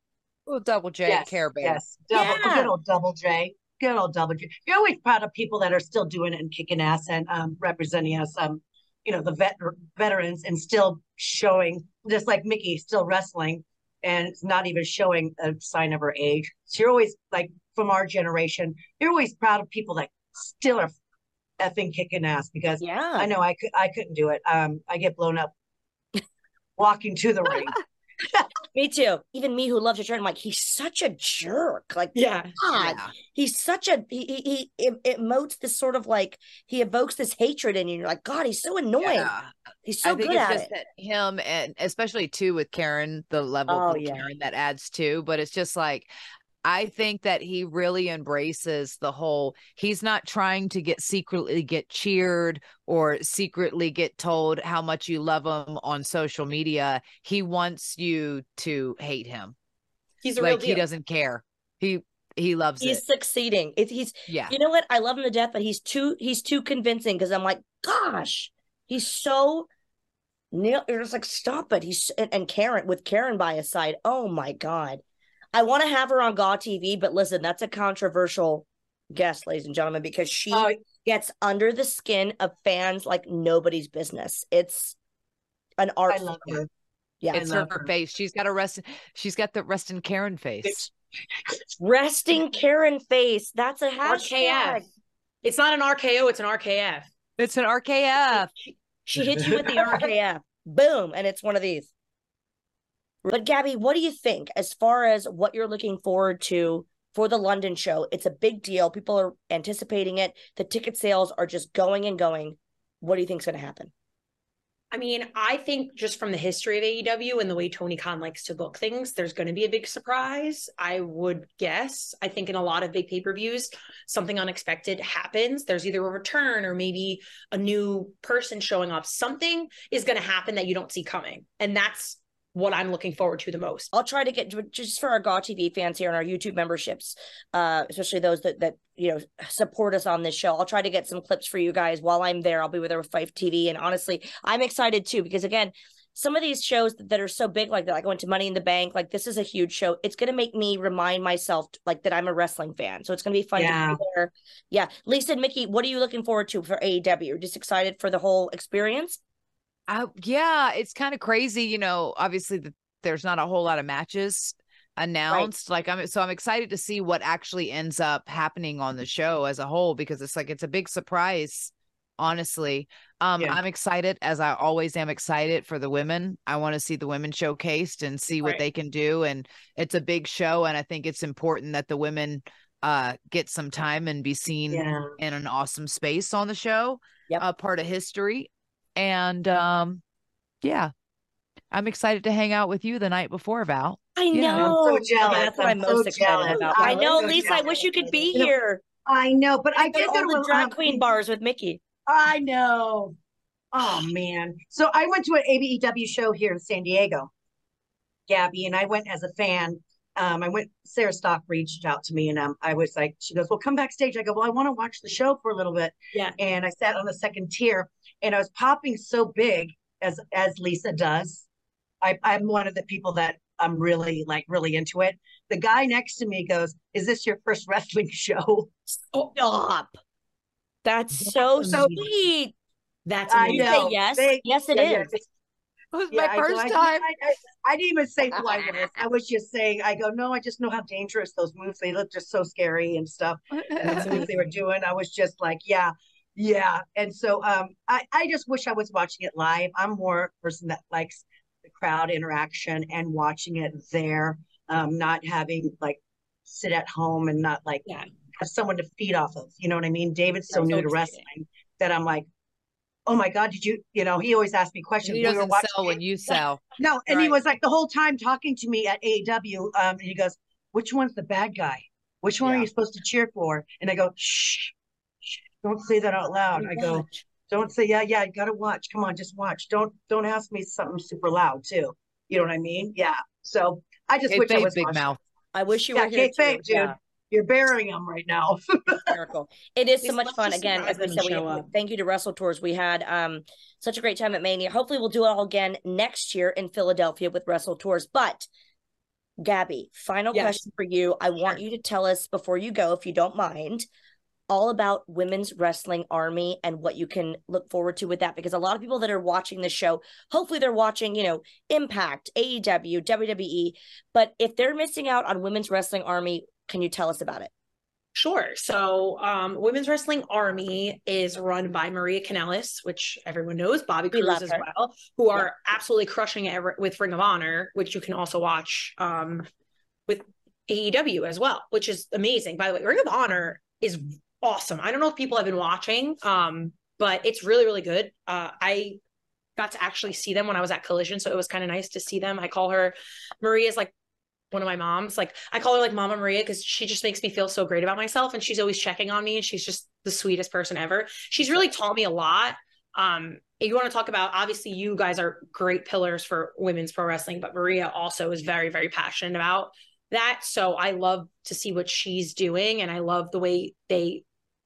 Oh double J yes, care bear Yes, double, Yeah. good old double J. Good old double J. You're always proud of people that are still doing it and kicking ass and um, representing us. Um, you know, the vet veterans and still showing, just like Mickie, still wrestling and not even showing a sign of her age. So you're always like from our generation, you're always proud of people that still are effing kicking ass because Yeah. I know I could I couldn't do it. Um, I get blown up walking to the ring. Me too. Even me who loves Jeff Jarrett, I'm like, he's such a jerk. Like, yeah God, Yeah. he's such a he he, he em- emotes this sort of like he evokes this hatred in you. You're like, God, he's so annoying. Yeah. He's so I think good it's at just it. that him and especially too with Karen, the level Oh, of yeah. Karen that adds too. But it's just like I think that he really embraces the whole he's not trying to get secretly get cheered or secretly get told how much you love him on social media. He wants you to hate him. he's Like he doesn't care. He he loves He's it. succeeding. It, he's Yeah. you know what? I love him to death, but he's too he's too convincing because I'm like, gosh, he's so. You're just like, stop it. He's and, and Karen with Karen by his side. Oh my god, I want to have her on Gaw TV, but listen, that's a controversial guest, ladies and gentlemen, because she Oh, gets under the skin of fans like nobody's business. It's an art. I love form. her. Yeah, It's her, her. face. She's got a rest she's got the rest in Karen face. resting Karen face. That's a hashtag. RKF. It's not an RKO, it's an RKF. It's an RKF. She hits you with the RKF. Boom. And it's one of these. But Gabby, what do you think as far as what you're looking forward to for the London show? It's a big deal. People are anticipating it. The ticket sales are just going and going. What do you think's going to happen? I mean, I think just from the history of AEW and the way Tony Khan likes to book things, there's going to be a big surprise. I would guess. I think in a lot of big pay per views, something unexpected happens. There's either a return or maybe a new person showing up. Something is going to happen that you don't see coming. And that's what I'm looking forward to the most. I'll try to get just for our GAW TV fans here and our YouTube memberships, uh, especially those that that you know support us on this show. I'll try to get some clips for you guys while I'm there. I'll be with with FITE TV, and honestly, I'm excited too because again, some of these shows that are so big like that, like I went to Money in the Bank, like this is a huge show. It's gonna make me remind myself like that I'm a wrestling fan. So it's gonna be fun Yeah. to be there. Yeah, Lisa and Mickie, what are you looking forward to for AEW? You're just excited for the whole experience. I, yeah, it's kind of crazy. You know, obviously the, there's not a whole lot of matches announced. Like I'm so I'm excited to see what actually ends up happening on the show as a whole because it's like it's a big surprise. Honestly, um, Yeah. I'm excited as I always am excited for the women. I want to see the women showcased and see what Right. they can do. And it's a big show, and I think it's important that the women uh get some time and be seen Yeah. in an awesome space on the show. Yep. A part of history. And um yeah. I'm excited to hang out with you the night before, Val. I Yeah. know. I'm so jealous. That's what I'm, I'm so most excited jealous. about. I'm I know, so Lisa. I wish you could be You know, here. I know, but I I did go go to to the drag um, queen bars with Mickie. I know. Oh man. So I went to an ABEW show here in San Diego, Gabby, and I went as a fan. Um, I went. Sarah Stock reached out to me, and um, I was like, she goes, "Well, come backstage." I go, "Well, I want to watch the show for a little bit." Yeah. And I sat on the second tier, and I was popping so big as as Lisa does. I, I'm one of the people that I'm really like really into it. The guy next to me goes, "Is this your first wrestling show?" Stop. That's so So- sweet. That's I Did know. say yes? They- yes, it Yeah, is. yeah. It was Yeah, my I go, first I- time. I, I, I didn't even say who I was. I was just saying, I go, no, I just know how dangerous those moves. They look just so scary and stuff. And the moves they were doing, I was just like, yeah, yeah. And so, um, I, I just wish I was watching it live. I'm more a person that likes the crowd interaction and watching it there, um, not having like sit at home and not like Yeah. have someone to feed off of. You know what I mean? David's so That's so new to wrestling that I'm like, oh my god, did you? You know, he always asks me questions. he We were doesn't watching sell when you sell. No, and he was like the whole time talking to me at AEW. Um, and he goes, "Which one's the bad guy? Which one are you supposed to cheer for?" And I go, "Shh, shh don't say that out loud." I go, "Don't say, yeah, yeah, you gotta watch. Come on, just watch. Don't don't ask me something super loud too. You know what I mean? Yeah. So I just Hey, wish I was big watching. mouth. I wish you Yeah, were here Kate too. Dude. Yeah, You're burying him right now. hysterical. It is so much fun. Again, as we said, we, up. thank you to Wrestle Tours. We had um such a great time at Mania. Hopefully, we'll do it all again next year in Philadelphia with Wrestle Tours. But Gabby, final Yes. question for you. I want you to tell us before you go, if you don't mind, all about Women's Wrestling Army and what you can look forward to with that. Because a lot of people that are watching this show, hopefully they're watching, you know, Impact, AEW, WWE. But if they're missing out on Women's Wrestling Army, can you tell us about it? Sure. So, um, Women's Wrestling Army is run by Maria Kanellis, which everyone knows, Bobby We Cruz as her. well, who are absolutely crushing it with Ring of Honor, which you can also watch um, with AEW as well, which is amazing. By the way, Ring of Honor is awesome. I don't know if people have been watching, um, but it's really, really good. Uh, I got to actually see them when I was at Collision, so it was kind of nice to see them. I call her Maria's like one of my moms. Like I call her like Mama Maria because she just makes me feel so great about myself, and she's always checking on me, and she's just the sweetest person ever. She's really taught me a lot. Um, if you want to talk about, obviously, you guys are great pillars for women's pro wrestling, but Maria also is very, very passionate about that. So I love to see what she's doing, and I love the way they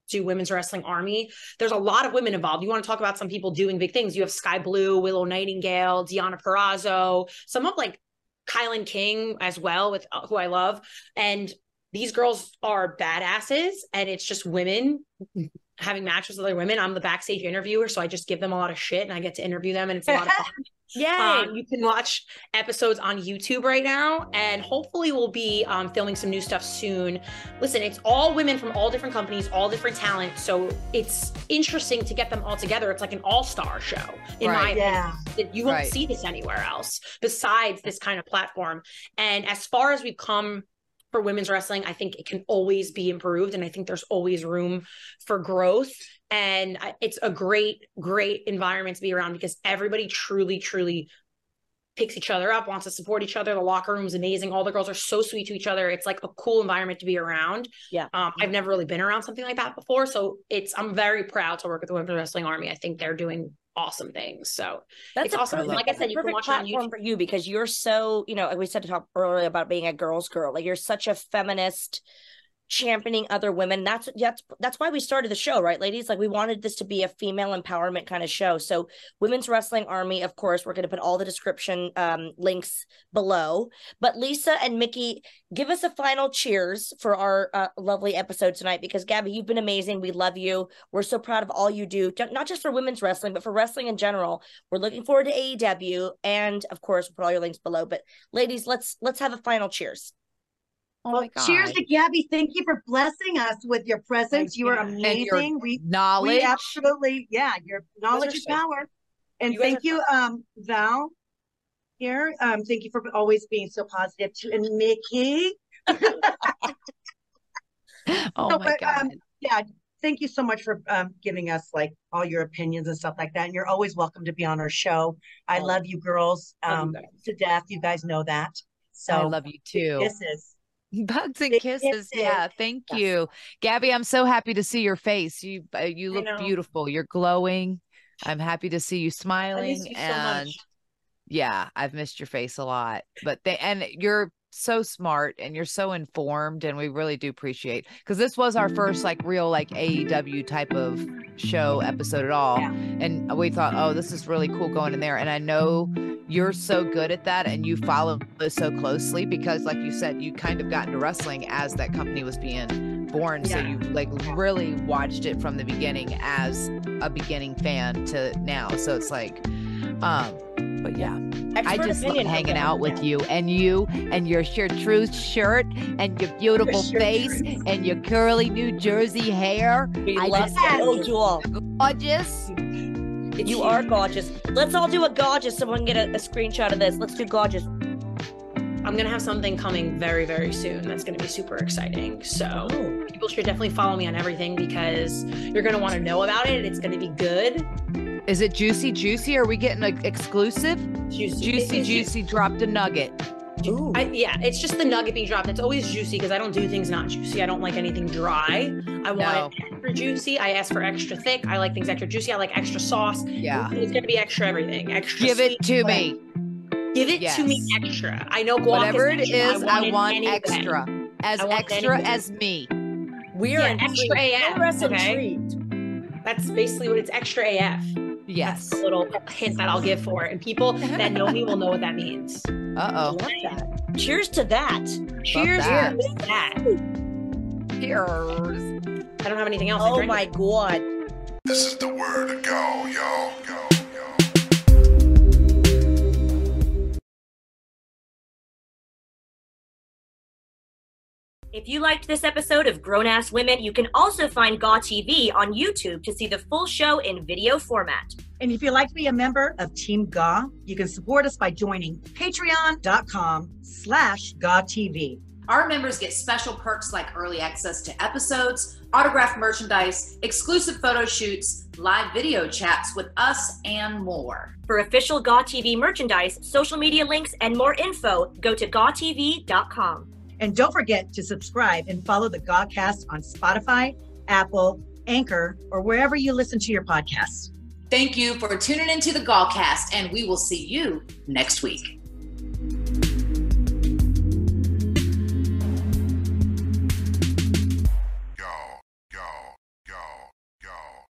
do women's wrestling army. There's a lot of women involved. You want to talk about some people doing big things. You have Skye Blue, Willow Nightingale, Deonna Purrazzo, some of like Kylan King as well, with uh, who I love. And these girls are badasses, and it's just women having matches with other women. I'm the backstage interviewer, so I just give them a lot of shit and I get to interview them, and it's a lot of fun. Yay! Um, you can watch episodes on YouTube right now, and hopefully, we'll be um, filming some new stuff soon. Listen, it's all women from all different companies, all different talent, so it's interesting to get them all together. It's like an all-star show, in my Right. opinion. yeah. That you won't Right. see this anywhere else besides this kind of platform. And as far as we've come for women's wrestling. I think it can always be improved, and I think there's always room for growth. And it's a great, great environment to be around because everybody truly, truly picks each other up, wants to support each other. The locker room's amazing. All the girls are so sweet to each other. It's like a cool environment to be around. Yeah. Um, I've never really been around something like that before. So it's I'm very proud to work with the Women's Wrestling Army. I think they're doing awesome things. So that's awesome. Perfect, like I said, you can watch platform on for you because you're so, you know, we said to talk earlier about being a girl's girl. Like you're such a feminist championing other women. That's that's that's why we started the show, right, ladies? Like we wanted this to be a female empowerment kind of show. So, Women's Wrestling Army, of course, we're going to put all the description um, links below. But Lisa and Mickie, give us a final cheers for our uh, lovely episode tonight because Gabby, you've been amazing. We love you. We're so proud of all you do, not just for women's wrestling, but for wrestling in general. We're looking forward to AEW, and of course, we'll put all your links below. But ladies, let's let's have a final cheers. Oh well, cheers to Gabby. Thank you for blessing us with your presence. you are amazing. we, knowledge. We absolutely, yeah, your knowledge is power. And you thank you, um, Val here. Um, thank you for always being so positive too. And Mickie. oh my but, God. Um, yeah. Thank you so much for um, giving us like all your opinions and stuff like that. And you're always welcome to be on our show. I oh, love you girls um, you to death. You guys know that. So I love you too. Kisses. Bugs and kisses. Yeah, thank yes. you, Gabby. I'm so happy to see your face. You uh, you look beautiful. You're glowing. I'm happy to see you smiling. You and so yeah, I've missed your face a lot. But they and you're so smart and you're so informed and we really do appreciate because this was our first like real like AEW type of show episode at all yeah. and we thought oh this is really cool going in there and I know you're so good at that and you follow this so closely because like you said you kind of got into wrestling as that company was being born yeah. so you like really watched it from the beginning as a beginning fan to now so it's like um but yeah Expert I just love hanging out with you and you and your sure truth shirt and your beautiful your face and your curly New Jersey hair. We I love that. Oh, Jewel. Gorgeous. It's you are gorgeous. Let's all do a gorgeous. Someone get a, a screenshot of this. Let's do gorgeous. I'm gonna have something coming very, very soon that's gonna be super exciting. So oh. people should definitely follow me on everything because you're gonna want to know about it. It's gonna be good. Is it juicy, juicy? Are we getting an exclusive? Juicy, juicy, juicy. Dropped a nugget. I, yeah, it's just the nugget being dropped. It's always juicy because I don't do things not juicy. I don't like anything dry. I want no. it extra juicy. I ask for extra thick. I like things extra juicy. I like extra sauce. Yeah, it's gonna be extra everything. Extra. Give it to me. Give it yes. to me extra. I know guac whatever is it is. I want, I want extra, as extra as me. We're yeah, an extra AF. Okay? That's basically what it's extra AF. Yes. That's a little hint that I'll give for it. And people that know me will know what that means. Uh oh. Cheers to that. Cheers that. to that. Cheers. I don't have anything else. Oh my God. This is the word to go, yo. Go. If you liked this episode of Grown Ass Women, you can also find GAW TV on YouTube to see the full show in video format. And if you'd like to be a member of Team GAW, you can support us by joining patreon.com slash GAWTV. Our members get special perks like early access to episodes, autographed merchandise, exclusive photo shoots, live video chats with us, and more. For official GAW TV merchandise, social media links, and more info, go to gawtv.com. And don't forget to subscribe and follow the Gawcast on Spotify, Apple, Anchor, or wherever you listen to your podcasts. Thank you for tuning into the Gawcast, and we will see you next week.